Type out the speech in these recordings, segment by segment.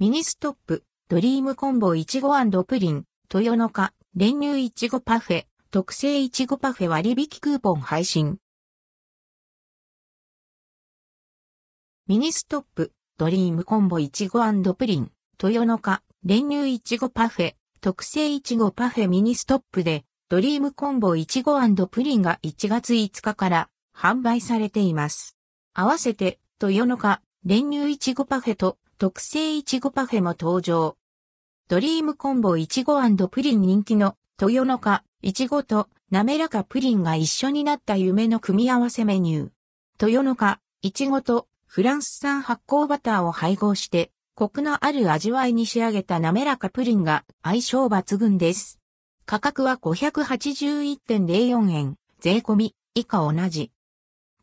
ミニストップ、ドリームコンボいちごプリン、とよのか、練乳いちごパフェ、得盛いちごパフェ割引クーポン配信。ミニストップ、ドリームコンボいちごプリン、とよのか、練乳いちごパフェ、得盛いちごパフェミニストップで、ドリームコンボいちごプリンが1月5日から販売されています。合わせて、豊の花、練乳いちごパフェと特製いちごパフェも登場。ドリームコンボいちごプリン人気の豊の花、いちごと滑らかプリンが一緒になった夢の組み合わせメニュー。豊の花、いちごとフランス産発酵バターを配合して、コクのある味わいに仕上げた滑らかプリンが相性抜群です。価格は581.04円、税込み、以下同じ。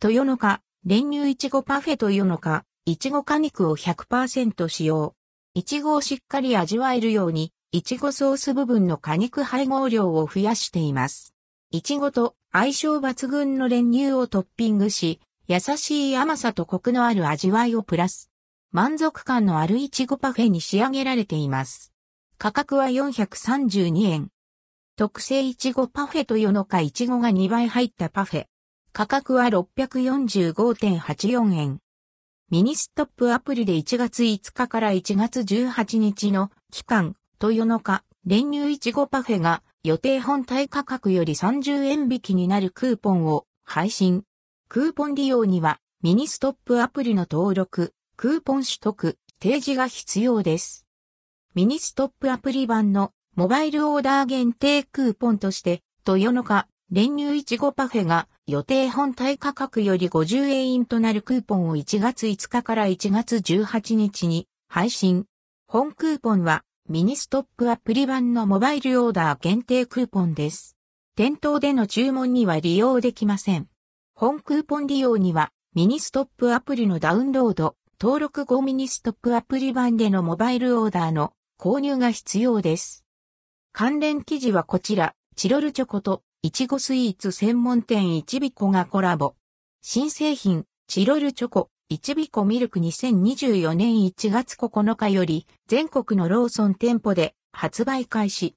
豊の花、練乳いちごパフェ豊の花、いちご果肉を100%使用。いちごをしっかり味わえるように、いちごソース部分の果肉配合量を増やしています。いちごと相性抜群の練乳をトッピングし、優しい甘さとコクのある味わいをプラス。満足感のあるいちごパフェに仕上げられています。価格は432円。特製いちごパフェと世のかいちごが2倍入ったパフェ。価格は645.84円。ミニストップアプリで1月5日から1月18日の期間、とよのか、練乳いちごパフェが予定本体価格より30円引きになるクーポンを配信。クーポン利用にはミニストップアプリの登録、クーポン取得、提示が必要です。ミニストップアプリ版のモバイルオーダー限定クーポンとして、とよのか、練乳いちごパフェが予定本体価格より50円引きとなるクーポンを1月5日から1月18日に配信。本クーポンはミニストップアプリ版のモバイルオーダー限定クーポンです。店頭での注文には利用できません。本クーポン利用にはミニストップアプリのダウンロード、登録後ミニストップアプリ版でのモバイルオーダーの購入が必要です。関連記事はこちら、チロルチョコといちごスイーツ専門店いちびこがコラボ。新製品、チロルチョコ、いちびこミルク2024年1月9日より全国のローソン店舗で発売開始。